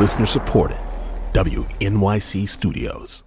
Listener supported. WNYC Studios.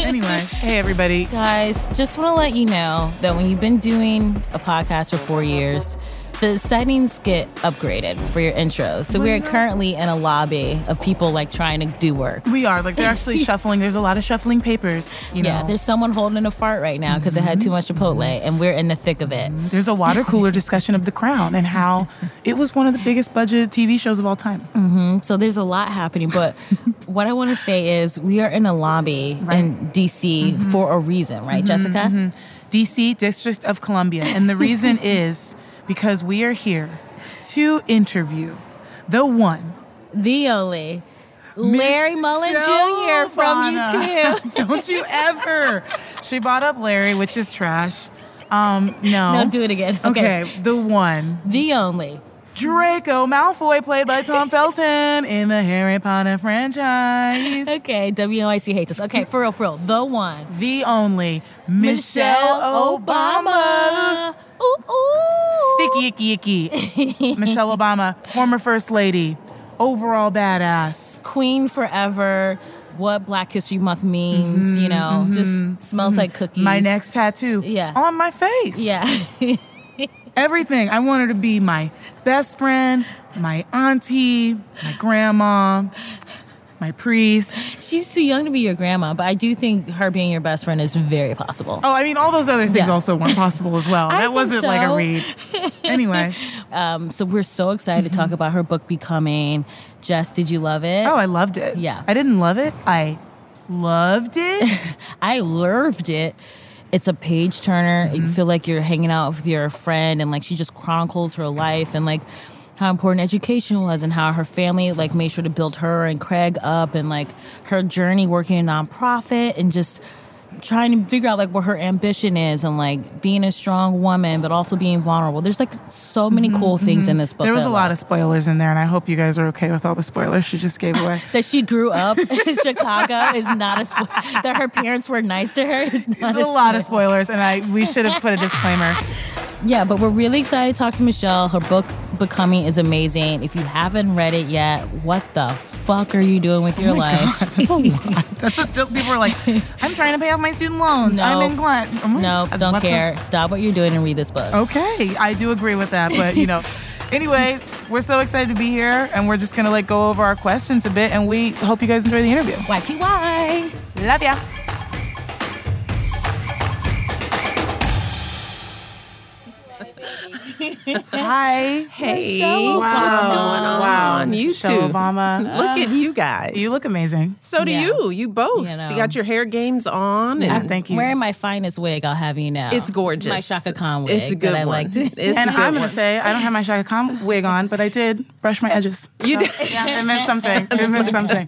Anyway, hey everybody. Guys, just want to let you know that when you've been doing a podcast for four years, the settings get upgraded for your intros. So we're currently in a lobby of people like trying to do work. We are like they're actually shuffling. There's a lot of shuffling papers. You know, Yeah, there's someone holding a fart right now because it had too much Chipotle, mm-hmm. and we're in the thick of it. Mm-hmm. there's a water cooler discussion of The Crown and how it was one of the biggest budget TV shows of all time. Mm-hmm. So there's a lot happening. But what I want to say is we are in a lobby in DC for a reason, right, Jessica? DC District of Columbia, and the reason is because we are here to interview the one The only Larry Mullen Jr. from Obama. U2. Don't you ever? She bought up Larry, which is trash. Um, no. No, do it again. Okay. Okay, the one The only. Draco Malfoy, played by Tom Felton in the Harry Potter franchise. Okay, WNYC hates us. Okay, for real, for real. The one. The only Michelle, Obama. Ooh, ooh. Sticky icky icky. Michelle Obama, former first lady, overall badass. Queen forever. What Black History Month means, you know, just smells like cookies. Mm-hmm, My next tattoo. Yeah. On my face. Yeah. Everything. I want her to be my best friend, my auntie, my grandma, my priest. She's too young to be your grandma, but I do think her being your best friend is very possible. Oh, I mean, all those other things Yeah. also weren't possible as well. That wasn't like a read. Anyway. Um, so we're so excited to Mm-hmm. talk about her book Becoming. Jess, did you love it? Oh, I loved it. Yeah. I didn't love it. I loved it. I loved it. It's a page turner. Mm-hmm. You feel like you're hanging out with your friend, and like she just chronicles her life and like how important education was, and how her family like made sure to build her and Craig up, and like her journey working in a nonprofit, and just trying to figure out like what her ambition is, and like being a strong woman, but also being vulnerable. There's like so many cool things in this book. Mm-hmm. there was a lot of spoilers in there, and I hope you guys are okay with all the spoilers she just gave away. that she grew up in Chicago is not a spoiler. That her parents were nice to her is not There's a lot of spoilers, and I we should have put a disclaimer. Yeah, but we're really excited to talk to Michelle. Her book Becoming is amazing. If you haven't read it yet, what the fuck are you doing with your oh life? That's a lot. That's a, people are like, I'm trying to pay off my student loans. No. I'm in Glen. I'm like, No, don't care. Stop what you're doing and read this book. Okay, I do agree with that, but you know. Anyway, we're so excited to be here, and we're just gonna like go over our questions a bit, and we hope you guys enjoy the interview. YQY. Love ya. Hi. Hey, Michelle what's going on? Wow, you Michelle two. Obama. Look at you guys. You look amazing. so do Yeah. you. You both. You know. You, got your hair games on, and Yeah, thank you. Wearing my finest wig, I'll have you know. it's gorgeous. my Chaka Khan wig It's a good that I one. liked. It's and a good I'm gonna one. say I don't have my Chaka Khan wig on, but I did brush my edges. You So, did. Yeah, it meant something. It meant something.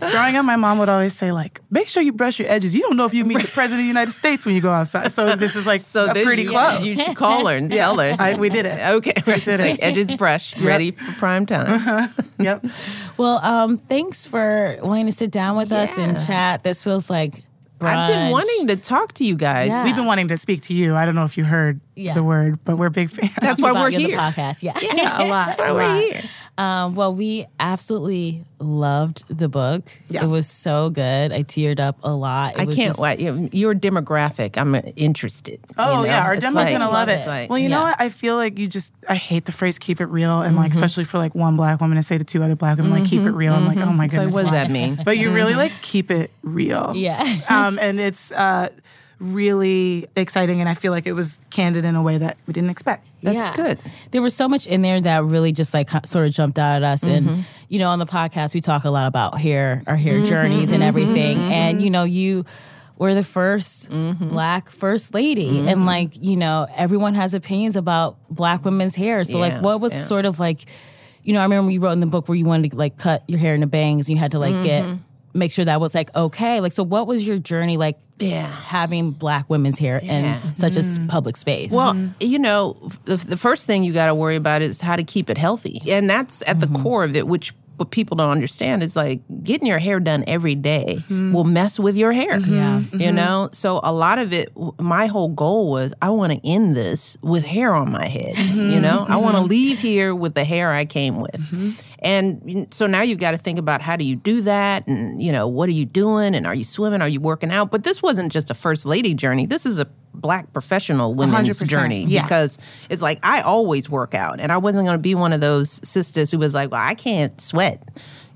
Growing up, my mom would always say like, "Make sure you brush your edges. You don't know if you meet the president of the United States when you go outside." So this is like So a pretty you, close. You should call her and tell her. I, we did it. okay, right. did It's like it. edges brush, ready for prime time. Yep. Well, um, thanks for wanting to sit down with us and chat. This feels like I've been wanting to talk to you guys. Yeah. We've been wanting to speak to you. I don't know if you heard Yeah. the word, but we're big fans. That's why about we're you here. The podcast, yeah. a lot. That's why a we're lot. here. Um, well, we absolutely loved the book. Yeah. It was so good. I teared up a lot. It I was can't just- wait. You- Your demographic, I'm uh, interested. Oh you know? yeah, our It's demo's like- gonna love it. it's like- well, you know Yeah. what? I feel like you just I hate the phrase "keep it real" and like especially for like one black woman to say to two other black women like "keep it real." I'm like, oh my So goodness. what does why? that mean? But you really like keep it real. Yeah. um, and it's uh, really exciting, and I feel like it was candid in a way that we didn't expect. That's Yeah. good. There was so much in there that really just like sort of jumped out at us. Mm-hmm. And, you know, on the podcast, we talk a lot about hair, our hair Mm-hmm, journeys and everything. And, you know, you were the 1st Mm-hmm. black first lady. And, like, you know, everyone has opinions about black women's hair. So, Yeah, like, what was yeah. sort of like, you know, I remember you wrote in the book where you wanted to like cut your hair into bangs and you had to like get, Mm-hmm. Make sure that was like okay. Like, so what was your journey like Yeah. having black women's hair Yeah. in such a mm-hmm. public space? Well, mm-hmm. you know, the, the first thing you got to worry about is how to keep it healthy. And that's at the mm-hmm. core of it, which what people don't understand is like getting your hair done every day will mess with your hair. Yeah. You know? So a lot of it, my whole goal was I want to end this with hair on my head. You know? I want to leave here with the hair I came with. And so now you've got to think about how do you do that? And, you know, what are you doing? And are you swimming? Are you working out? But this wasn't just a first lady journey. This is a black professional women's 100%, journey yeah. because it's like I always work out and I wasn't going to be one of those sisters who was like, well, I can't sweat,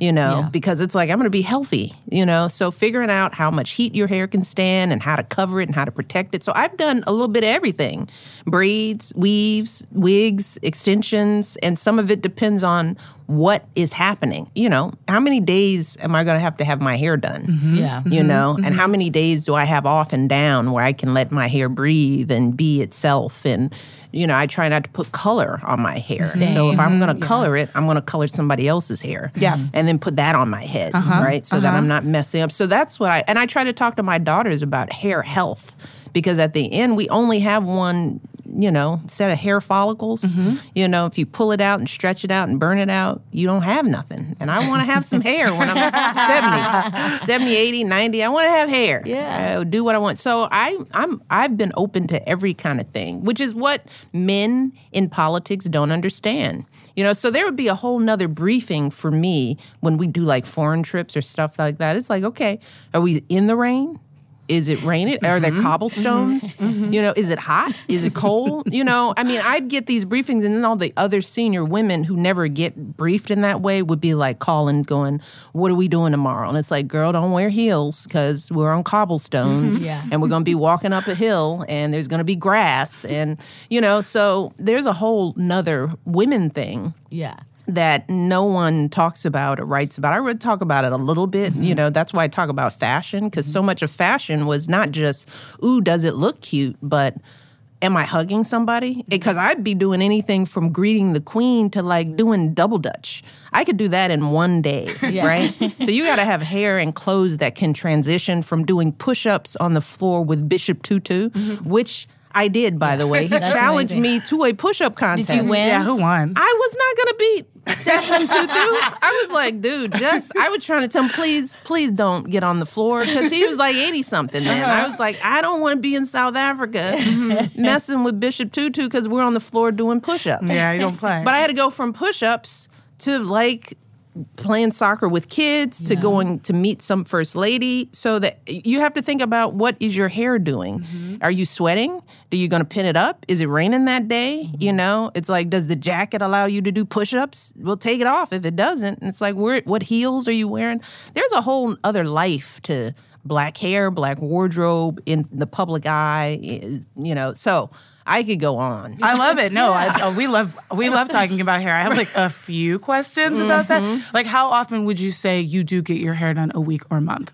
you know, Yeah. because it's like I'm going to be healthy, you know. So figuring out how much heat your hair can stand and how to cover it and how to protect it. So I've done a little bit of everything braids, weaves, wigs, extensions, and some of it depends on what is happening. You know, how many days am I going to have to have my hair done? Mm-hmm. Yeah. Mm-hmm. you know mm-hmm. and how many days do i have off and down where i can let my hair breathe and be itself and you know i try not to put color on my hair. So if i'm going to color it i'm going to color somebody else's hair Yeah. Uh-huh. and then put that on my head right? So that i'm not messing up. So that's what i and i try to talk to my daughters about hair health because at the end we only have one you know set of hair follicles Mm-hmm. you know if you pull it out and stretch it out and burn it out you don't have nothing. And i want to have some hair when i'm 70 70 80 90 i want to have hair. Yeah. Uh, do what i want. So i i'm i've been open to every kind of thing which is what men in politics don't understand. You know so there would be a whole nother briefing for me when we do like foreign trips or stuff like that. It's like okay are we in the rain is it raining? Are there mm-hmm. Mm-hmm. cobblestones? Mm-hmm. You know, is it hot? Is it cold? You know, I mean, I'd get these briefings, and then all the other senior women who never get briefed in that way would be like calling, going, "What are we doing tomorrow?" And it's like, "Girl, don't wear heels because we're on cobblestones, Yeah. and we're going to be walking up a hill, and there's going to be grass, and you know, so there's a whole nother women thing." Yeah. That no one talks about or writes about. I would talk about it a little bit. Mm-hmm. You know, that's why I talk about fashion because so much of fashion was not just, ooh, does it look cute, but am I hugging somebody? Mm-hmm. Because I'd be doing anything from greeting the queen to like doing double dutch. I could do that in one day, Yeah. right? so you got to have hair and clothes that can transition from doing push ups on the floor with Bishop Tutu, which I did, by the way. He Mm-hmm. That's challenged amazing. me to a push up contest. you win? Yeah, who won? I was not gonna beat Desmond Tutu. I was like, dude, just I was trying to tell him, please, please don't get on the floor because he was like eighty something. Then I was like, I don't want to be in South Africa messing with Bishop Tutu because we're on the floor doing push-ups. yeah, you don't play. But I had to go from push-ups to like playing soccer with kids to going to meet some first lady. So that you have to think about what is your hair doing? Mm-hmm. are you sweating? Are you going to pin it up? Is it raining that day? Mm-hmm. you know it's like does the jacket allow you to do push-ups? We'll take it off. If it doesn't and it's like where, what heels are you wearing? There's a whole other life to black hair black wardrobe in the public eye you know. So i could go on I love it. No, I, uh, we love we love talking about hair. I have like a few questions about that. Like, how often would you say you do get your hair done a week or a month?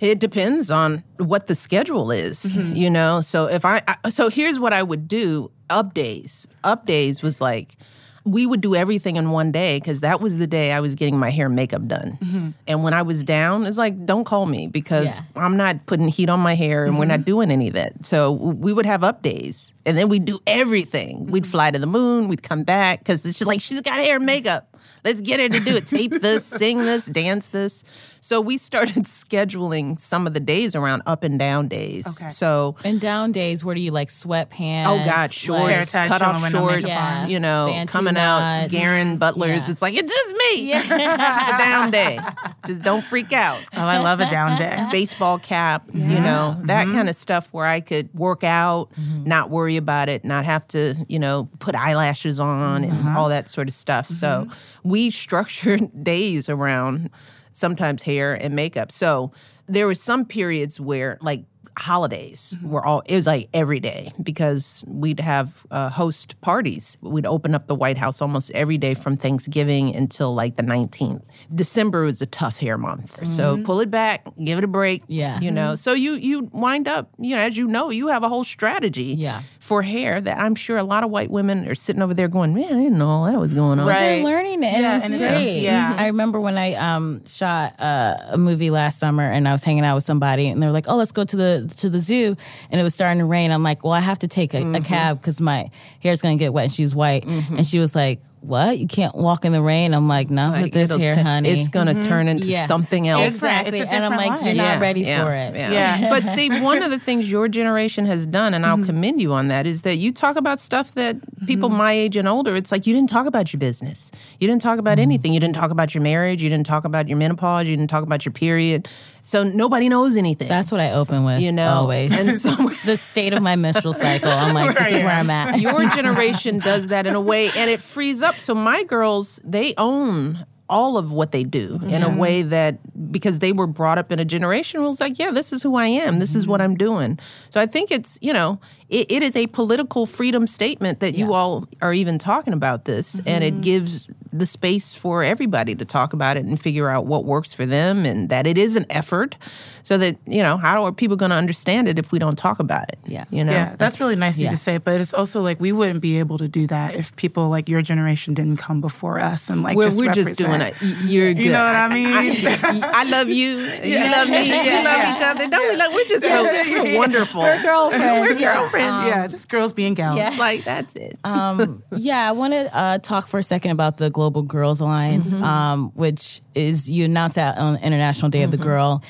It depends on what the schedule is, you know. So if I, I so here's what I would do. Up days, up days was like we would do everything in one day because that was the day I was getting my hair and makeup done. Mm-hmm. And when I was down, it's like don't call me because Yeah. I'm not putting heat on my hair and we're not mm-hmm. doing any of that. So we would have up days, and then we'd do everything. We'd mm-hmm. fly to the moon. We'd come back because it's just like she's got hair and makeup. Let's get her to do it. Tape this, sing this, dance this. So we started scheduling some of the days around up and down days. Okay. So And down days, where do you like sweatpants? Oh God, like- shorts, Hair tied, cut off showing shorts, makeup on. you know, Bantu coming out, knots. scaring butlers. Yeah. It's like it's just me. it's a down day. Just don't freak out. Oh, I love a down day. Baseball cap, you know, that mm-hmm. kind of stuff where I could work out, mm-hmm. not worry about it, not have to, you know, put eyelashes on and mm-hmm. all that sort of stuff. So we structured days around sometimes hair and makeup. So there were some periods where like holidays were all it was like every day because we'd have uh, host parties we'd open up the white house almost every day from thanksgiving until like the 19th december was a tough hair month so pull it back give it a break Yeah. you know so you you wind up you know as you know you have a whole strategy Yeah. for hair that i'm sure a lot of white women are sitting over there going man i didn't know all that was going on Right. They're learning it, and Yeah, it's and it's- great. yeah. I remember when I um, shot uh, a movie last summer, and I was hanging out with somebody, and they were like, "Oh, let's go to the to the zoo," and it was starting to rain. I'm like, "Well, I have to take a, a mm-hmm. cab because my hair's going to get wet." And she was white, mm-hmm. and she was like. What? You can't walk in the rain. I'm like, not with Like, this it'll here, tu- honey. It's going to turn into Yeah. something else. Exactly. And I'm like, you're life. not ready for it. Yeah. Yeah. but see, one of the things your generation has done, and I'll Mm-hmm. commend you on that, is that you talk about stuff that people my age and older, it's like you didn't talk about your business. You didn't talk Mm-hmm. about anything. You didn't talk about your marriage. You didn't talk about your menopause. You didn't talk about your period. So nobody knows anything. That's what I open with. you know, always. And so the state of my menstrual cycle. I'm like, this is where I'm at. your generation does that in a way and it frees up so my girls they own all of what they do in a way that because they were brought up in a generation where like yeah this is who i am. This is what mm-hmm. i'm doing. So i think it's you know it, it is a political freedom statement that you all are even talking about this and it mm-hmm. gives the space for everybody to talk about it and figure out what works for them and that it is an effort so that you know how are people going to understand it if we don't talk about it Yeah. you know Yeah, that's really nice of you yeah. to say, but it's also like we wouldn't be able to do that if people like your generation didn't come before us and like We're, just we're just doing it. You're good. You know what I mean? I, I love you. You love me. We love each other. Don't we? Love, we're just so we're wonderful. We're girlfriends. We're yeah. girlfriends. yeah, just girls being gals. yeah. Like that's it. um, yeah, I want to uh, talk for a second about the Global Girls Alliance, mm-hmm. um, which is you announced that on International Day of the mm-hmm. Girl.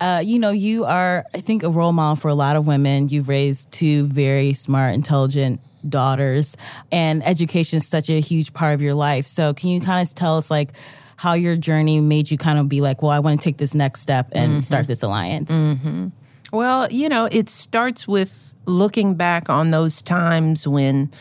Uh, you know, you are, I think, a role model for a lot of women. You've raised two very smart, intelligent daughters, and education is such a huge part of your life. So, can you kind of tell us, like, how your journey made you kind of be like, well, I want to take this next step and mm-hmm. start this alliance? Well, you know, it starts with looking back on those times when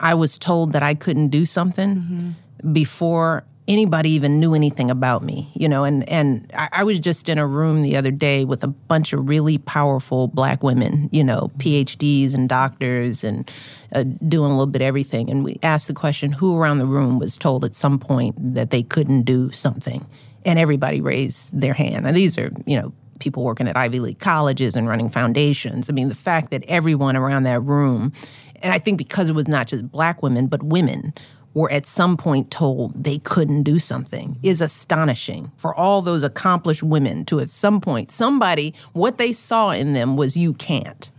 I was told that I couldn't do something before anybody even knew anything about me, you know, and, and I, I was just in a room the other day with a bunch of really powerful black women, you know, PhDs and doctors and uh, doing a little bit everything. And we asked the question who around the room was told at some point that they couldn't do something? And everybody raised their hand. And these are, you know, people working at Ivy League colleges and running foundations. I mean, the fact that everyone around that room, and I think because it was not just black women, but women, were at some point told they couldn't do something is astonishing for all those accomplished women to at some point somebody what they saw in them was you can't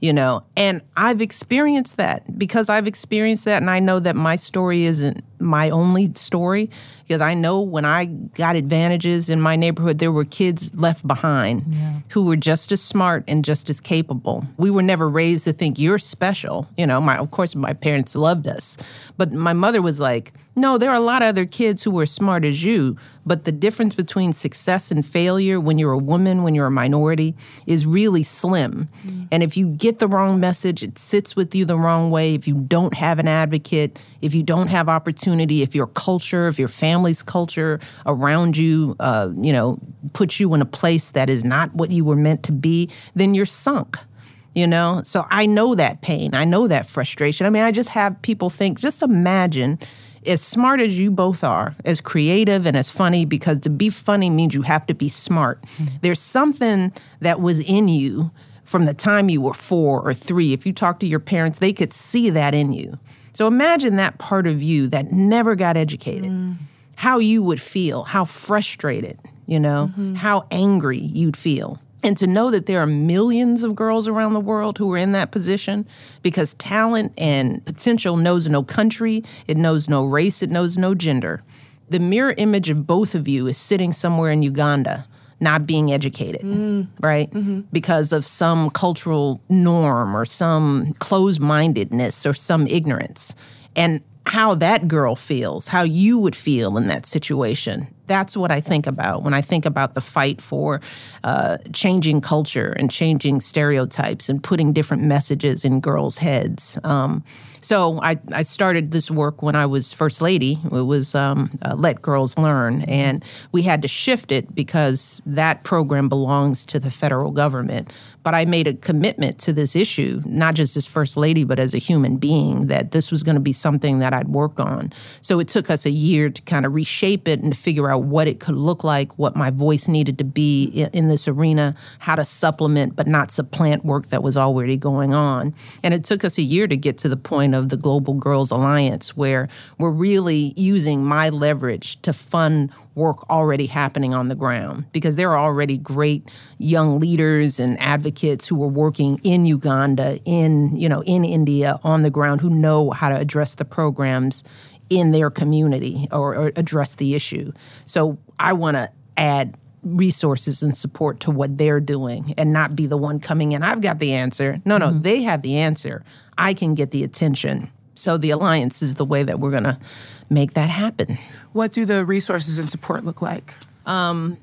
you know? And i've experienced that because i've experienced that and i know that my story isn't my only story because i know when i got advantages in my neighborhood there were kids left behind who were just as smart and just as capable. We were never raised to think you're special. You know my of course my parents loved us. But my mother was like no, there are a lot of other kids who are smart as you, but the difference between success and failure when you're a woman, when you're a minority, is really slim. Mm. And if you get the wrong message, it sits with you the wrong way. If you don't have an advocate, if you don't have opportunity, if your culture, if your family's culture around you, uh, you know, puts you in a place that is not what you were meant to be, then you're sunk you know? So i know that pain. I know that frustration. I mean i just have people think just imagine as smart as you both are as creative and as funny because to be funny means you have to be smart. There's something that was in you from the time you were four or three. If you talk to your parents they could see that in you so imagine that part of you that never got educated. How you would feel how frustrated you know how angry you'd feel. And to know that there are millions of girls around the world who are in that position because talent and potential knows no country, it knows no race, it knows no gender. The mirror image of both of you is sitting somewhere in Uganda, not being educated, right? Because of some cultural norm or some closed mindedness or some ignorance. And how that girl feels, how you would feel in that situation. That's what I think about when I think about the fight for uh, changing culture and changing stereotypes and putting different messages in girls' heads. Um, so I, I started this work when I was first lady. It was um, uh, Let Girls Learn, and we had to shift it because that program belongs to the federal government. But I made a commitment to this issue, not just as first lady, but as a human being, that this was going to be something that I'd worked on. So it took us a year to kind of reshape it and to figure out what it could look like, what my voice needed to be in, in this arena, how to supplement but not supplant work that was already going on. And it took us a year to get to the point of the Global Girls Alliance, where we're really using my leverage to fund work already happening on the ground because there are already great young leaders and advocates who are working in Uganda, in you know, in India on the ground who know how to address the programs in their community or, or address the issue. So I want to add resources and support to what they're doing and not be the one coming in. I've got the answer. No, no, mm-hmm. they have the answer. I can get the attention. So the alliance is the way that we're going to make that happen. What do the resources and support look like?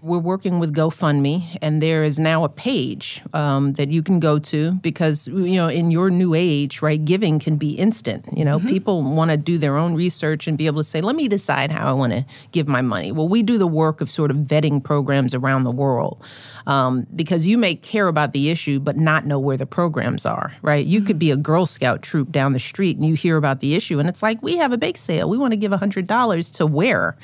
We're working with GoFundMe, and there is now a page um, that you can go to because you know in your new age, right? Giving can be instant. You know, people want to do their own research and be able to say, "Let me decide how I want to give my money." Well, we do the work of sort of vetting programs around the world um, because you may care about the issue but not know where the programs are. Right? You could be a Girl Scout troop down the street and you hear about the issue, and it's like, "We have a bake sale. We want to give hundred dollars to where?"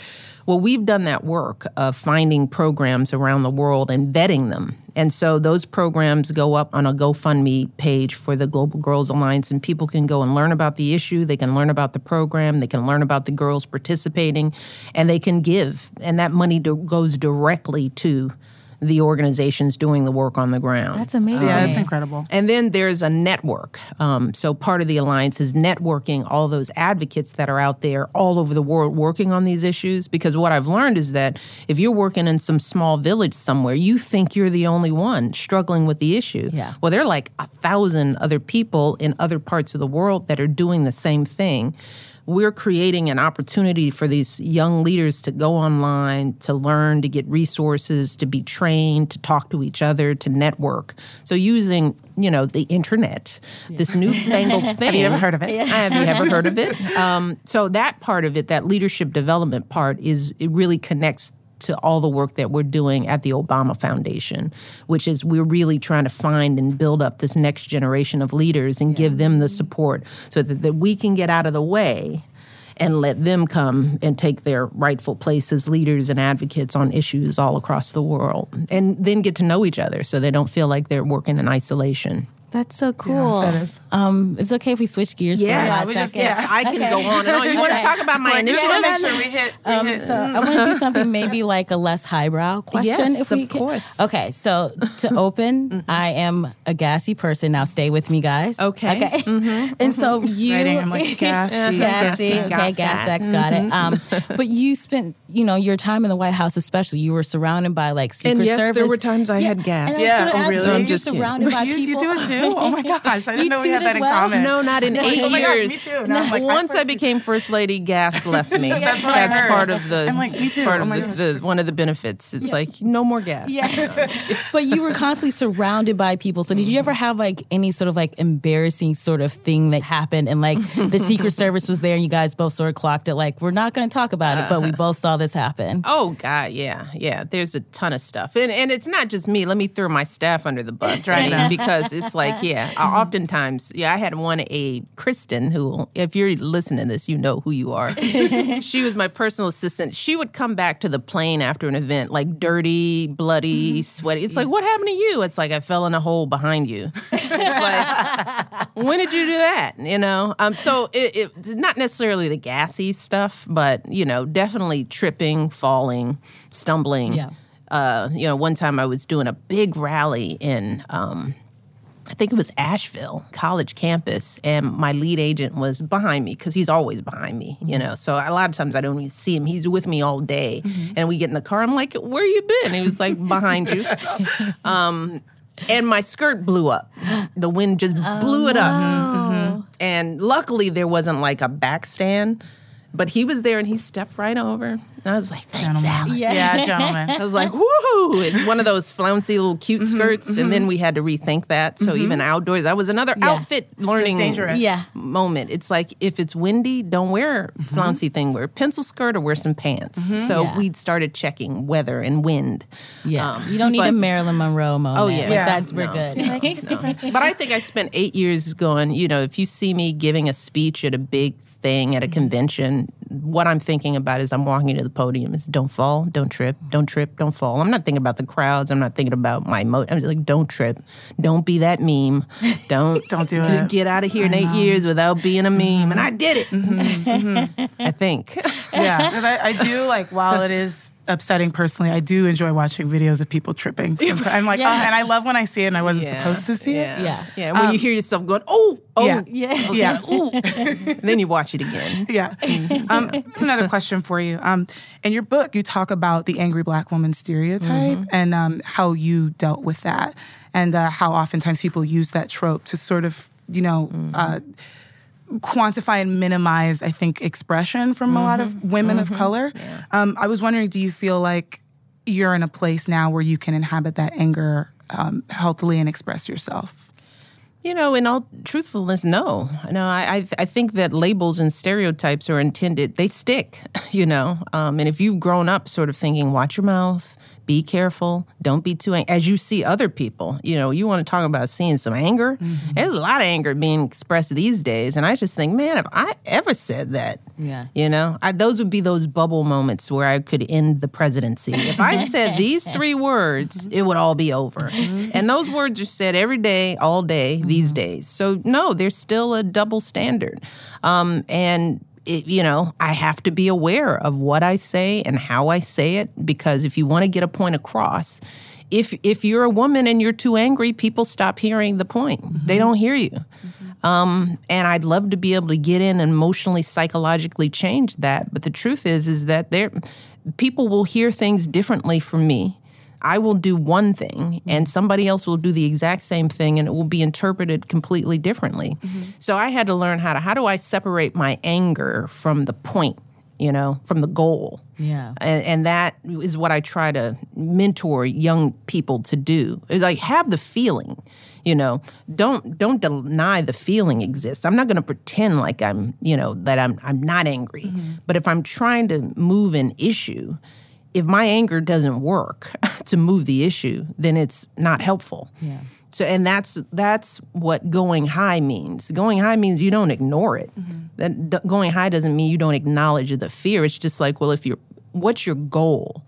Well, we've done that work of finding programs around the world and vetting them. And so those programs go up on a GoFundMe page for the Global Girls Alliance, and people can go and learn about the issue. They can learn about the program. They can learn about the girls participating, and they can give. And that money do- goes directly to the organizations doing the work on the ground. That's amazing. Yeah, that's incredible. And then there's a network. Um, so part of the alliance is networking all those advocates that are out there all over the world working on these issues. Because what I've learned is that if you're working in some small village somewhere, you think you're the only one struggling with the issue. Yeah. Well, there are like a thousand other people in other parts of the world that are doing the same thing. We're creating an opportunity for these young leaders to go online, to learn, to get resources, to be trained, to talk to each other, to network. So using, you know, the internet, this newfangled thing. Have you ever heard of it? Yeah. Have you ever heard of it? Um, so that part of it, that leadership development part, is it really connects to all the work that we're doing at the Obama Foundation, which is we're really trying to find and build up this next generation of leaders and give them the support so that, that we can get out of the way and let them come and take their rightful place as leaders and advocates on issues all across the world and then get to know each other so they don't feel like they're working in isolation. That's so cool. that is. Um, it's okay if we switch gears for a hot we just- second. yeah. I can go on and on. You want to talk about my initiative? Yeah, make sure we hit. We Um, hit. so I want to do something maybe like a less highbrow question. Yes, if we of can. course. Okay, so to open, I am a gassy person. Now stay with me, guys. Okay. Okay. And so you Writing, I'm like, gassy, gassy. gassy. Okay, Got gas that. X got it. Um, but you spent, you know, your time in the White House, especially. You were surrounded by like Secret And yes, there were times I had gas. And I was Yeah, gonna oh, ask you, really? I'm you just surrounded by people. you do it too? Oh my gosh, I didn't know we had that in well? common. No, not in eight Oh gosh, years. too. Now I'm like, Once I I became first lady, gas left me. That's heard. part of the. I'm like, me too. Part Oh of the, the one of the benefits. It's like no more gas. Yeah. but you were constantly surrounded by people. So did you ever have like any sort of like embarrassing sort of thing that happened and like the Secret Service was there and you guys both sort of clocked it like we're not going to talk about it, but we uh-huh. both saw this happen. Oh God, yeah, yeah. There's a ton of stuff, and and it's not just me. Let me throw my staff under the bus, right. Because it's like, yeah. I- Oftentimes, yeah. I had one a Kristen, who, if you're listening to this, you know who you are. she was my personal assistant. She would come back to the plane after an event, like dirty, bloody, sweaty. It's like, what happened to you? It's like I fell in a hole behind you. It's like, when did you do that? You know, um, so it, it, it's not necessarily the gassy stuff, but you know, definitely tripping, falling, stumbling. Yeah. Uh, you know, one time I was doing a big rally in. Um, I think it was Asheville college campus, and my lead agent was behind me because he's always behind me, you know. So a lot of times I don't even see him; he's with me all day. And we get in the car, I'm like, "Where you been?" He was like, "Behind you." um, and my skirt blew up. The wind just blew it up. Mm-hmm. And luckily, there wasn't like a backstand, but he was there and he stepped right over. And I was like, "Thanks, Alan." Yeah. Yeah, gentlemen. I was like, woohoo! It's one of those flouncy little cute Mm-hmm, skirts. And then we had to rethink that. So even outdoors, that was another Yeah. outfit learning dangerous. Yeah. moment. It's like if it's windy, don't wear a Mm-hmm. flouncy thing. Wear a pencil skirt or wear some pants. So Yeah. we started checking weather and wind. Yeah. Um, you don't need but- a Marilyn Monroe moment. Oh, yeah. Like, Yeah. that's we're No, good. but I think I spent eight years going, you know, if you see me giving a speech at a big thing Mm-hmm. at a convention, what I'm thinking about is I'm walking to the podium is don't fall, don't trip, don't trip, don't fall. I'm not thinking about the crowds. I'm not thinking about my mo. I'm just like, don't trip, don't be that meme, don't Don't do it. Get out of here in eight years without being a meme, Mm-hmm. and I did it. I think. yeah, because I, I do like while it is upsetting personally. I do enjoy watching videos of people tripping. Sometimes. I'm like, Yeah. oh, and I love when I see it and I wasn't Yeah, supposed to see yeah. it. Yeah. Yeah, when you hear yourself going, oh, oh, Yeah. Yeah. Yeah. ooh, and then you watch it again. Yeah. Um, another question for you. Um, in your book, you talk about the angry black woman stereotype and um, how you dealt with that, and uh, how oftentimes people use that trope to sort of, you know, uh, quantify and minimize, I think, expression from a lot of women of color. Um, I was wondering, do you feel like you're in a place now where you can inhabit that anger um, healthily and express yourself? You know, in all truthfulness, no. No, I, I I think that labels and stereotypes are intended. They stick. You know, um, and if you've grown up sort of thinking, watch your mouth, be careful, don't be too angry. As you see other people, you know, you want to talk about seeing some anger. Mm-hmm. There's a lot of anger being expressed these days, and I just think, man, if I ever said that, Yeah. you know, I, those would be those bubble moments where I could end the presidency. If I said these three words, it would all be over. Mm-hmm. And those words are said every day, all day these mm-hmm. days. So no, there's still a double standard. Um, and it, you know, I have to be aware of what I say and how I say it because if you want to get a point across, if if you're a woman and you're too angry, people stop hearing the point. They don't hear you. Um, and I'd love to be able to get in and emotionally, psychologically change that. But the truth is, is that there, people will hear things differently from me. I will do one thing, mm-hmm. and somebody else will do the exact same thing, and it will be interpreted completely differently. Mm-hmm. So I had to learn how to how do I separate my anger from the point, you know, from the goal. Yeah. And, and that is what I try to mentor young people to do. Is like have the feeling, you know. Don't don't deny the feeling exists. I'm not going to pretend like I'm, you know, that I'm I'm not angry. Mm-hmm. But if I'm trying to move an issue, if my anger doesn't work to move the issue, then it's not helpful. Yeah. So and that's that's what going high means. Going high means you don't ignore it. Mm-hmm. That d- going high doesn't mean you don't acknowledge the fear. It's just like, well, if you're what's your goal?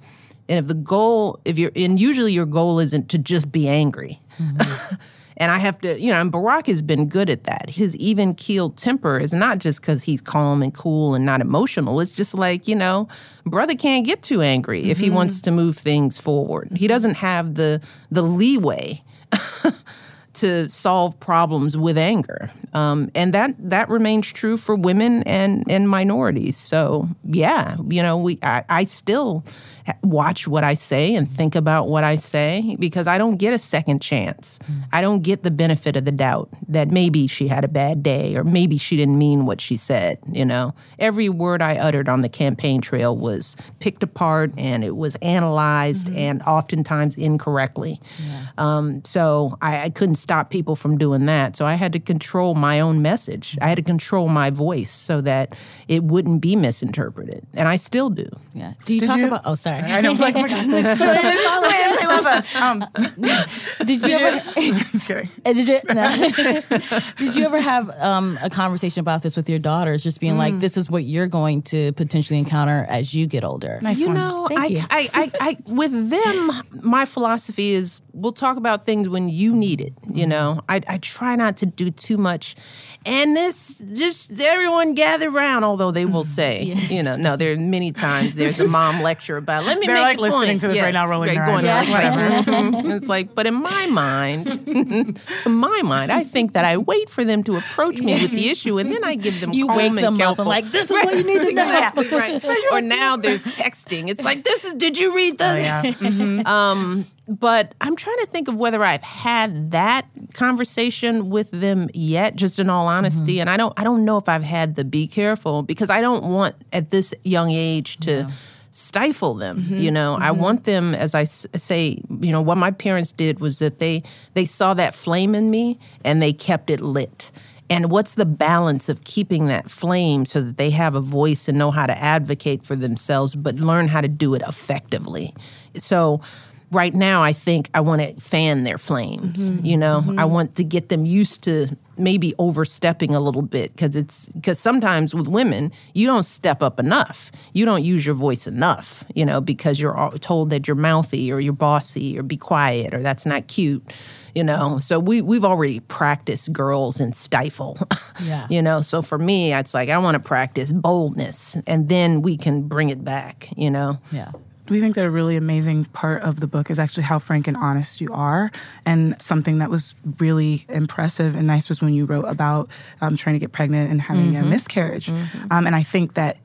And if the goal, if you're and usually your goal isn't to just be angry. Mm-hmm. and I have to, you know, and Barack has been good at that. His even keeled temper is not just because he's calm and cool and not emotional. It's just like, you know, brother can't get too angry if he wants to move things forward. He doesn't have the the leeway to solve problems with anger, um, and that that remains true for women and and minorities. So yeah, you know, we I, I still watch what I say and think about what I say because I don't get a second chance. I don't get the benefit of the doubt that maybe she had a bad day or maybe she didn't mean what she said. You know, every word I uttered on the campaign trail was picked apart and it was analyzed and oftentimes incorrectly. Um, so I, I couldn't stop people from doing that. So I had to control my own message. I had to control my voice so that it wouldn't be misinterpreted, and I still do. Yeah. Do you Did talk you- about? Oh, sorry. I know, like, oh my God. they love us. Um, Did you ever? just kidding. Uh, Did you, no. did you ever have um, a conversation about this with your daughters? Just being like, this is what you're going to potentially encounter as you get older. Nice You one. know, Thank I, you. I, I, I, with them, my philosophy is we'll talk about things when you need it. You know, I, I try not to do too much. And this, just everyone gather around, although they will say, you know, no, there are many times there's a mom lecture about, let me They're like the listening point. to this right now, rolling their eyes. right, Whatever. It's like, but in my mind, to my mind, I think that I wait for them to approach me with the issue and then I give them You calm wake and them up careful- and like, this is what you need to know. Exactly right. or now there's texting. It's like this is. Did you read this? Oh, yeah. Mhm. Um, but I'm trying to think of whether I've had that conversation with them yet. Just in all honesty, and I don't. I don't know if I've had the be careful because I don't want at this young age to. Stifle them, mm-hmm. you know. I mm-hmm. want them, as I s- say, you know, what my parents did was that they they saw that flame in me and they kept it lit. And what's the balance of keeping that flame so that they have a voice and know how to advocate for themselves, but learn how to do it effectively? So, right now, I think I want to fan their flames. Mm-hmm. You know, I want to get them used to maybe overstepping a little bit because it's because sometimes with women, you don't step up enough. You don't use your voice enough, you know, because you're told that you're mouthy or you're bossy or be quiet or that's not cute you know so we we've already practiced girls and stifle Yeah. you know so for me it's like i want to practice boldness and then we can bring it back you know Yeah. We think that a really amazing part of the book is actually how frank and honest you are. And something that was really impressive and nice was when you wrote about um, trying to get pregnant and having a miscarriage. Um, and I think that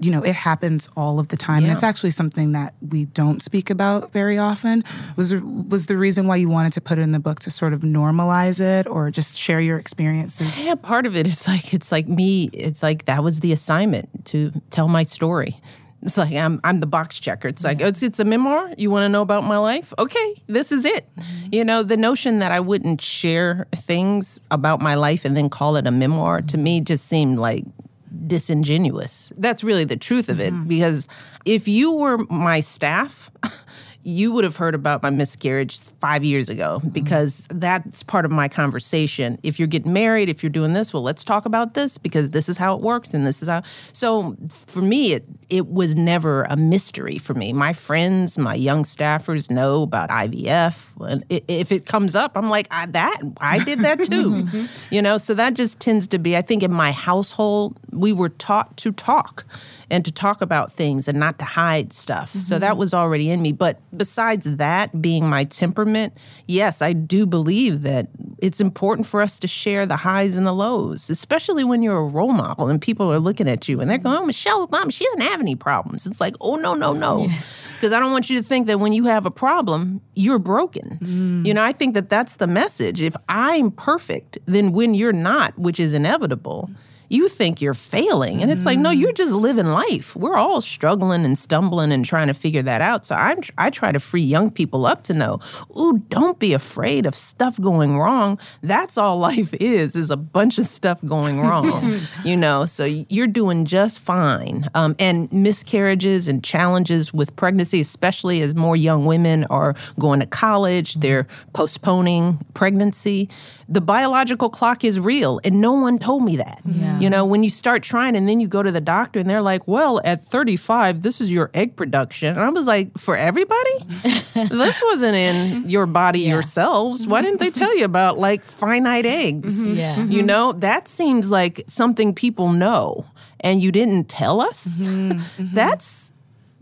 you know it happens all of the time and it's actually something that we don't speak about very often was was the reason why you wanted to put it in the book to sort of normalize it or just share your experiences Yeah, part of it is like it's like me. It's like that was the assignment to tell my story. It's like I'm I'm the box checker. It's like it's it's a memoir. You want to know about my life? Okay, this is it. Mm-hmm. You know, the notion that I wouldn't share things about my life and then call it a memoir to me mm-hmm. just seemed like disingenuous. That's really the truth of it mm-hmm. because if you were my staff, you would have heard about my miscarriage five years ago because that's part of my conversation. If you're getting married, if you're doing this, well, let's talk about this because this is how it works and this is how. So for me, it it was never a mystery for me. My friends, my young staffers know about IVF. And if it comes up, I'm like, I, that I did that too. Mm-hmm. you know, so that just tends to be. I think in my household, we were taught to talk and to talk about things and not to hide stuff. So that mm-hmm. was already in me. But besides that being my temperament, yes, I do believe that it's important for us to share the highs and the lows, especially when you're a role model and people are looking at you and they're going, oh, Michelle, mom, she doesn't have any problems. It's like, oh, no, no, no. Because I don't want you to think that when you have a problem, you're broken. Mm. You know, I think that that's the message. If I'm perfect, then when you're not, which is inevitable, you think you're failing. And it's like, no, you're just living life. We're all struggling and stumbling and trying to figure that out. So I'm, I try to free young people up to know, ooh, don't be afraid of stuff going wrong. That's all life is, is a bunch of stuff going wrong, you know? So you're doing just fine. Um, and miscarriages and challenges with pregnancy, especially as more young women are going to college, they're postponing pregnancy. The biological clock is real, and no one told me that. You know, when you start trying and then you go to the doctor and they're like, well, at 35, this is your egg production. And I was like, for everybody? this wasn't in your body yourselves. Why didn't they tell you about like finite eggs? Mm-hmm. Yeah. You mm-hmm. know, that seems like something people know and you didn't tell us. Mm-hmm. that's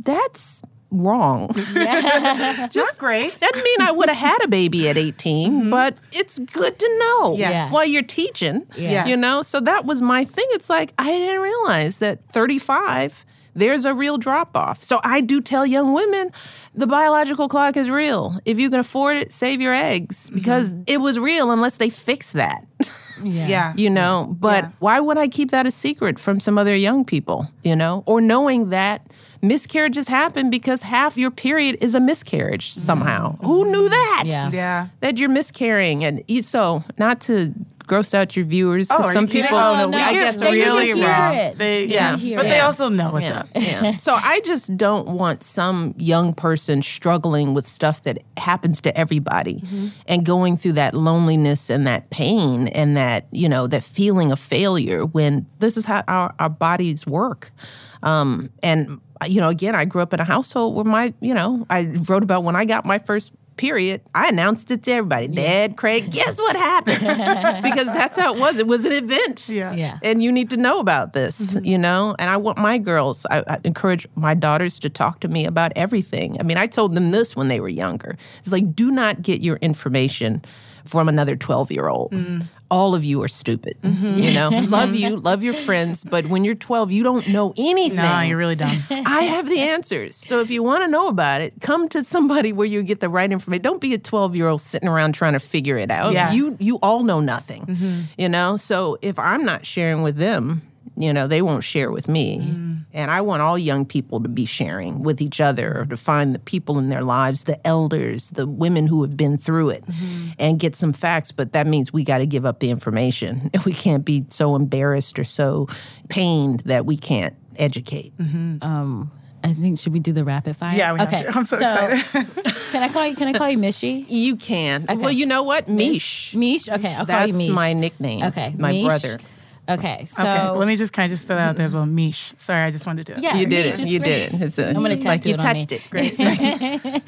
that's wrong. just great Doesn't mean I would have had a baby at 18, mm-hmm. but it's good to know Yes. while you're teaching. Yes. You know, so that was my thing. It's like I didn't realize that 35 there's a real drop off. So I do tell young women the biological clock is real. If you can afford it, save your eggs mm-hmm. because it was real unless they fix that. yeah, you know but Yeah. why would i keep that a secret from some other young people you know or knowing that miscarriages happen because half your period is a miscarriage somehow mm-hmm. who knew mm-hmm. that Yeah. yeah that you're miscarrying and you, so not to gross out your viewers 'cause Oh, some people Oh, no, no, we i guess they need to really hear it. They, They yeah, need to hear but it. they also know what's yeah, up. yeah. So I just don't want some young person struggling with stuff that happens to everybody mm-hmm. and going through that loneliness and that pain and that, you know, that feeling of failure when this is how our, our bodies work. Um, and, you know, again, I grew up in a household where my, you know, I wrote about when I got my first period, I announced it to everybody. Dad, Craig, guess what happened? because that's how it was. It was an event Yeah. Yeah. and you need to know about this, mm-hmm. you know? And I want my girls, I, I encourage my daughters to talk to me about everything. I mean, I told them this when they were younger. It's like, do not get your information from another 12 year old. Mm. All of you are stupid. Mm-hmm. You know, love you, love your friends, but when you're 12, you don't know anything. No, you're really dumb. I have the answers. So if you want to know about it, come to somebody where you get the right information. Don't be a 12 year old sitting around trying to figure it out. Yeah. You you all know nothing. Mm-hmm. You know? So if I'm not sharing with them, you know, they won't share with me. Mm. And I want all young people to be sharing with each other or to find the people in their lives, the elders, the women who have been through it mm-hmm. and get some facts. But that means we got to give up the information. We can't be so embarrassed or so pained that we can't educate. Mm-hmm. Um, I think should we do the rapid fire? Yeah, we have okay. to. I'm so excited. can I call you? Can I call you Mishy? You can. Well, you know what? Mish. Mish. Okay, I'll call That's you Mish. my nickname. Okay, My Mish. brother. Okay, so okay, let me just kind of just throw that out there as well. Mish. Sorry, I just wanted to do it. yeah, You did Mish it. is You great. did it. It's, a, I'm gonna it's like you it touched me. it. Great.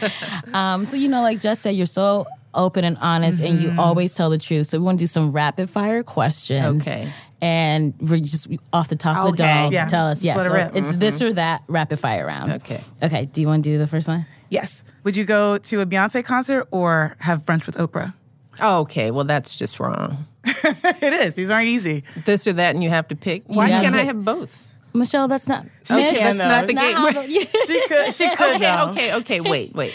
Um, so you know, like Jess said, you're so open and honest, and Mm-hmm. you always tell the truth. So we want to do some rapid fire questions. Okay. and we're just off the top of the Okay. dome. Yeah. Tell us, Just yeah. let it So rip. it's this or that rapid fire round. Okay. Okay. Do you want to do the first one? Yes. Would you go to a Beyonce concert or have brunch with Oprah? Oh, okay, well that's just wrong. it is. These aren't easy. This or that, and you have to pick. Why Yeah. can't I have both? Michelle, that's not. She Miss, can, that's not the game. how the- yeah. She could. She could. Okay, though. okay, okay. Wait, wait.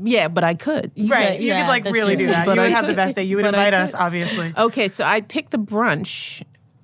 Yeah, but I could. Right. You Yeah, could like really true. do that. But you would I have the best day. You would But invite us, obviously. Okay, so I picked the brunch,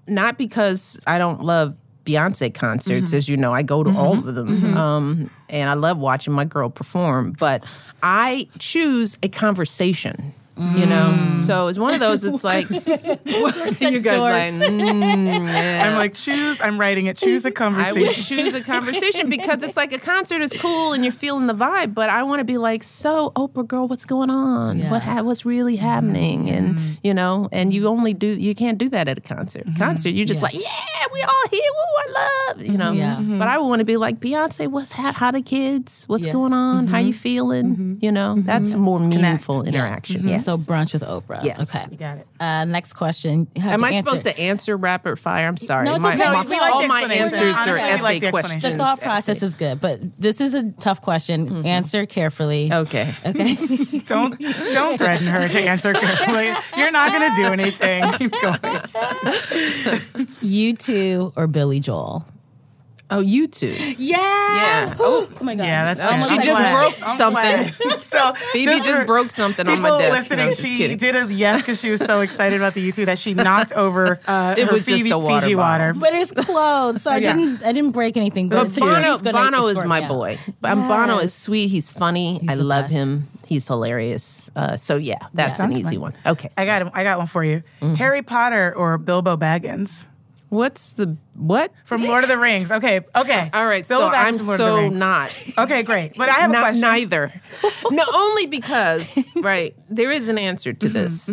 not because I don't love Beyonce concerts, Mm-hmm. as you know, I go to all of them, um, and I love watching my girl perform. But I choose a conversation. You know, Mm. so it's one of those. It's like you guys like. mm, yeah. I'm like, choose. I'm writing it. Choose a conversation. would choose a conversation because it's like a concert is cool and you're feeling the vibe, but I want to be like, so Oprah girl, what's going on? Yeah. What ha- what's really happening? And you know, and you only do you can't do that at a concert. Concert, you're just Yeah. like, yeah, we all here. Woo, I love you know. Yeah. Mm-hmm. But I want to be like Beyonce. What's how, how the kids? What's Yeah. going on? How you feeling? You know, that's more meaningful interaction. Yes. So brunch with Oprah. Yes. Okay. You got it. Uh, next question. You have Am to I answer. supposed to answer rapid fire? I'm sorry. No, it's my, okay. my- We like all the my explanation. answers are essay like the questions. The thought process is good, but this is a tough question. Answer carefully. Okay. Okay. Don't don't threaten her to answer carefully. You're not gonna do anything. Keep going. U2 or Billy Joel? Oh, you two. Yeah. Yeah. Oh, Oh my god. Yeah, that's Almost she like just one. broke something. so Phoebe just for broke something on my desk. No, listening, I'm she kidding. did a yes because she was so excited about the U2 that she knocked over uh, It her was just a water Fiji bottle. water. But it's closed, so I Yeah. didn't. I didn't break anything. But But it's Bono, he's gonna Bono is my boy. Um, Bono is sweet. He's funny. I love best. him. He's hilarious. Uh, so yeah, that's Yeah. an Sounds easy fun. one. Okay. I got I got one for you. Harry Potter or Bilbo Baggins What's the what? from Lord of the Rings. Okay, okay. All right. Bilbo so I'm from Lord of the so not. Okay, great. But I have a question. neither. no, only because right there is an answer to Mm-hmm, this.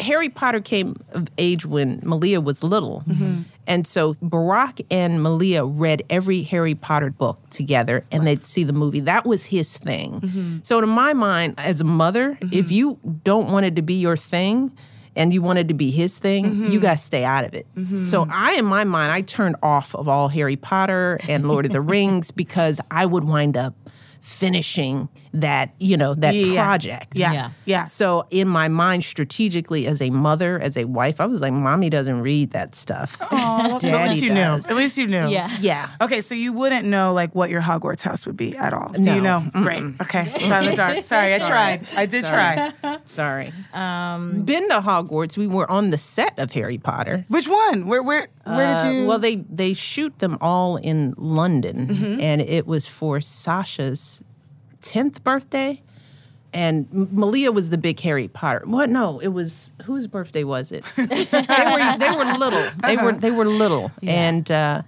Harry Potter came of age when Malia was little, Mm-hmm. and so Barack and Malia read every Harry Potter book together, and they'd see the movie. That was his thing. Mm-hmm. So, in my mind, as a mother, if you don't want it to be your thing. And you wanted to be his thing, Mm-hmm. you got to stay out of it. So I, in my mind, I turned off of all Harry Potter and Lord of the Rings because I would wind up finishing that, you know, that Yeah, yeah. project. Yeah, Yeah. yeah. So in my mind, strategically, as a mother, as a wife, I was like, "Mommy doesn't read that stuff." Aw, at least you does. knew. At least you knew. Yeah. yeah. Okay, so you wouldn't know like what your Hogwarts house would be at all. Do No. you know? Great. Okay. Shot in the dark. Sorry, I tried. I did Sorry. try. Sorry. Um, Been to Hogwarts. We were on the set of Harry Potter. Which one? Where where where Uh, did you well, they they shoot them all in London, Mm-hmm. and it was for Sasha's tenth birthday. And Malia was the big Harry Potter. What? No, it was whose birthday was it? they were they were little. They were they were little, and uh,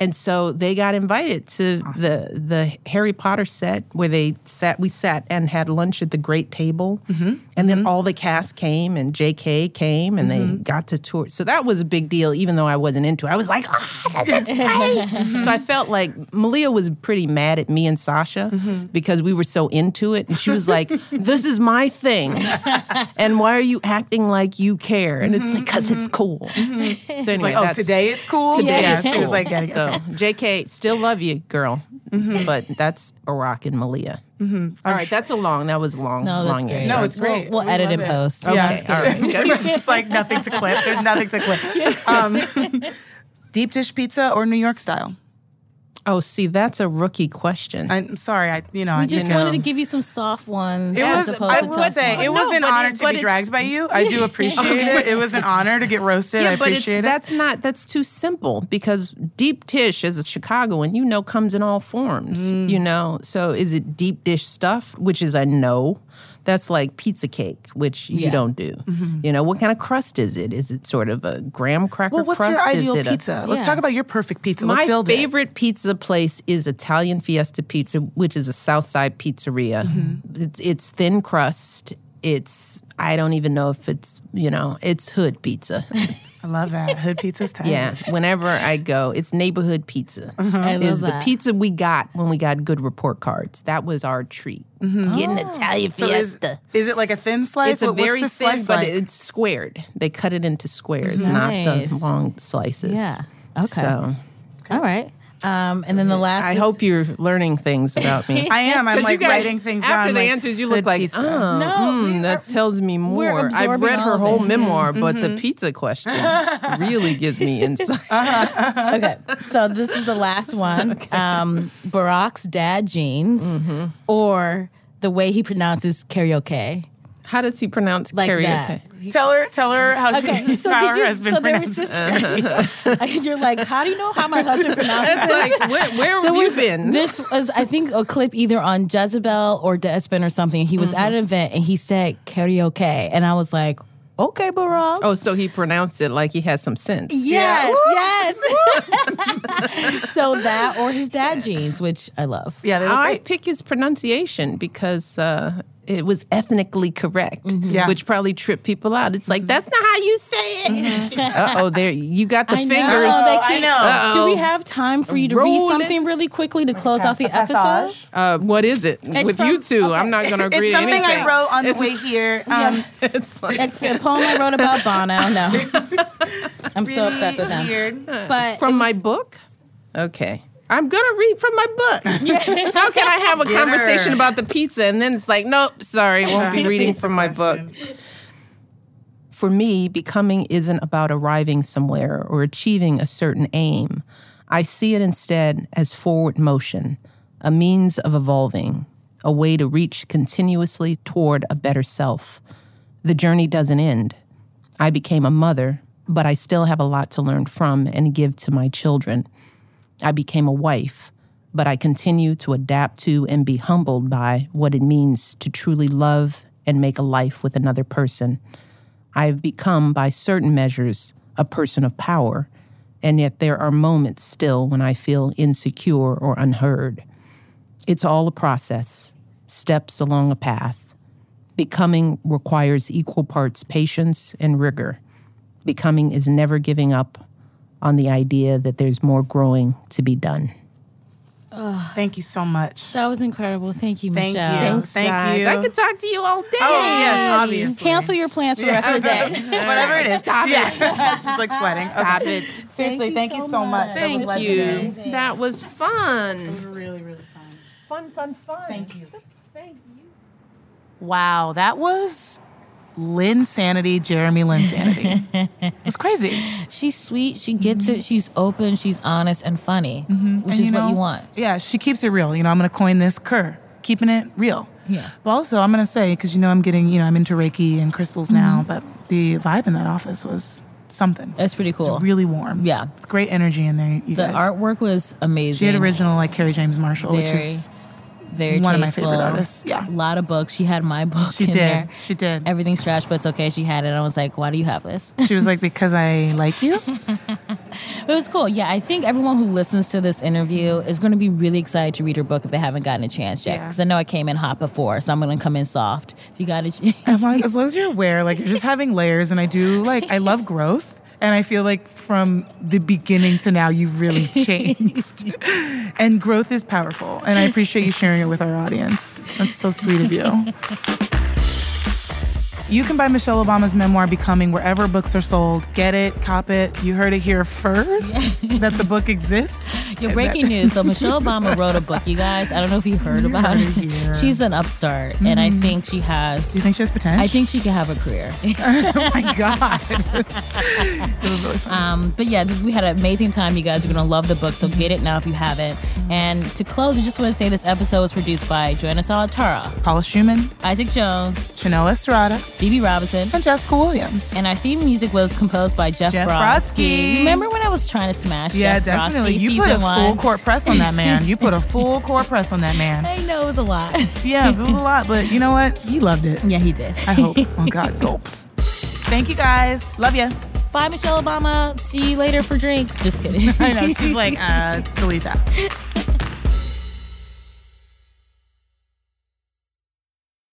and so they got invited to the the Harry Potter set where they sat. We sat and had lunch at the great table, mm-hmm. and then mm-hmm. all the cast came and J.K. came and they mm-hmm. got to tour. So that was a big deal, even though I wasn't into it. I was like, ah, this is great. so I felt like Malia was pretty mad at me and Sasha because we were so into it, and she was like, "This is my thing, and why are you acting like you care?" And it's like, "Cause it's cool." So anyway, like, oh, that's- today it's cool. Today yeah, it's she was cool. like getting so JK, still love you, girl. But that's Barack and Malia. All right, that's a long. That was long. No, that's long great. answer. No, it's We'll- great. We'll, We edit love in it. post. Yeah. Okay, all right. It's just like nothing to clip. There's nothing to clip. Um, deep dish pizza or New York style? Oh, see, that's a rookie question. I'm sorry. I you know I just didn't know. wanted to give you some soft ones. It as was. opposed I to would say ones. it was No, an honor it- to be dragged by you. I do appreciate it. It was an honor to get roasted. I yeah, but it's, appreciate it. that's not that's too simple because deep dish as a Chicagoan, you know, comes in all forms. Mm. You know, so is it deep dish stuff, which is a no. That's like pizza cake, which you Yeah. don't do. You know, what kind of crust is it? Is it sort of a graham cracker well, what's crust? your Is ideal it a- pizza? Let's Yeah. talk about your perfect pizza. Let's My build it. favorite pizza place is Italian Fiesta Pizza, which is a Southside pizzeria. Mm-hmm. It's, it's thin crust. It's I don't even know if it's you know it's hood pizza. I love that. Hood pizza's tight. yeah, whenever I go, it's neighborhood pizza. Mm-hmm. I love Is the that. pizza we got when we got good report cards? That was our treat. Mm-hmm. Get an Italian So is, fiesta. is it like a thin slice? it's a What- what's very the thin, slice but like? it's squared. They cut it into squares, Nice. not the long slices. Yeah. Okay. So All right. Um, and then the last. I is- hope you're learning things about me. I am. I'm like guys- writing things after down. the like, answers. You look like, pizza. oh, No, mm, we that tells me more. I've read her whole it. memoir, but the pizza question really gives me insight. okay, so this is the last one. Um, Barack's dad jeans, Mm-hmm. or the way he pronounces karaoke, How does he pronounce like karaoke? that. Tell her, tell her how Okay, she so how did her you? husband So there was pronounces this. you're like, how do you know how my husband pronounces it? like, where, where There have you was- been? This was, I think, a clip either on Jezebel or Deadspin or something. He was Mm-hmm. at an event and he said karaoke, and I was like, okay, Barack. oh, so he pronounced it like he had some sense. Yes, yes. so that or his dad jeans, which I love. Yeah, they look I great. pick his pronunciation because uh, it was ethnically correct, Yeah. which probably tripped people out. It's like that's not how you say it. uh oh, there you got the I know, fingers. they I know. Uh-oh. Do we have time for you to read Rolling. something really quickly to close out the episode? Uh, what is it with from- U2? okay. I'm not going to agree It's something anything. I wrote on the way here. Um, It's like It's a poem I wrote about Bono. No, I'm so obsessed with him. Weird. But from my book. Okay. I'm gonna read from my book. How can I have a Get conversation her. about the pizza and then it's like, nope, sorry, won't be reading from my book. For me, becoming isn't about arriving somewhere or achieving a certain aim. I see it instead as forward motion, a means of evolving, a way to reach continuously toward a better self. The journey doesn't end. I became a mother, but I still have a lot to learn from and give to my children. I became a wife, but I continue to adapt to and be humbled by what it means to truly love and make a life with another person. I have become, by certain measures, a person of power, and yet there are moments still when I feel insecure or unheard. It's all a process, steps along a path. Becoming requires equal parts patience and rigor. Becoming is never giving up on the idea that there's more growing to be done. Thank you so much. that was incredible. Thank you, Thank Michelle. you. Thanks, Thank guys. you. I could talk to you all day. Oh yes, obviously. Cancel your plans for the rest of the day. Whatever it is. Stop yeah. She's like sweating. Stop Okay. it. Seriously, thank, you so much. That was Thank you. legendary. That was fun. Really, really fun. Fun, fun, fun. Thank you. Thank you. Wow, that was Linsanity, Jeremy Linsanity. it was crazy. She's sweet. She gets it. She's open. She's honest and funny, which And, is you what you want. Yeah, she keeps it real. You know, I'm going to coin this Kerr, keeping it real. Yeah. But also, I'm going to say, because you know, I'm getting, you know, I'm into Reiki and crystals now, Mm-hmm. but the vibe in that office was something. That's pretty cool. It's really warm. Yeah. It's great energy in there, you the guys. artwork was amazing. she had original, like, Kerry James Marshall, which is very one of my favorite artists. Yeah. A lot of books. She had my book She in did. there. She did. Everything's trash, but it's okay. She had it. I was like, why do you have this? She was like, because I like you. It was cool. Yeah, I think everyone who listens to this interview is going to be really excited to read her book if they haven't gotten a chance yet. Yeah. Because I know I came in hot before, so I'm going to come in soft. If you got a chance. I'm like, as long as you're aware, like, you're just having layers. And I do, like, I love growth. And I feel like from the beginning to now, you've really changed. and growth is powerful. And I appreciate you sharing it with our audience. That's so sweet of you. You can buy Michelle Obama's memoir, Becoming, wherever books are sold. Get it, cop it. You heard it here first that the book exists. Your breaking news. So Michelle Obama wrote a book, you guys. I don't know if you heard about heard it. here. She's an upstart, and I think she has. Mm-hmm. Do you think she has potential? I think she could have a career. oh my God. it was really fun. Um, but yeah, we had an amazing time. You guys are gonna love the book, so get it now if you haven't. And to close, I just want to say this episode was produced by Joanna Solotaroff, Paula Szuchman, Isaac Jones, Chanel Estrada, Phoebe Robinson, and Jessica Williams. and our theme music was composed by Jeff, Jeff Brodsky. Brodsky. Remember when I was trying to smash Yeah, Jeff definitely. Brodsky You season put a one? full court press on that man. You put a full court press on that man. I know it was a lot. Yeah, it was a lot, but you know what? He loved it. yeah, he did. I hope. Oh God, gulp. Thank you guys. Love you. Bye, Michelle Obama. See you later for drinks. Just kidding. I know. She's like, uh, delete that.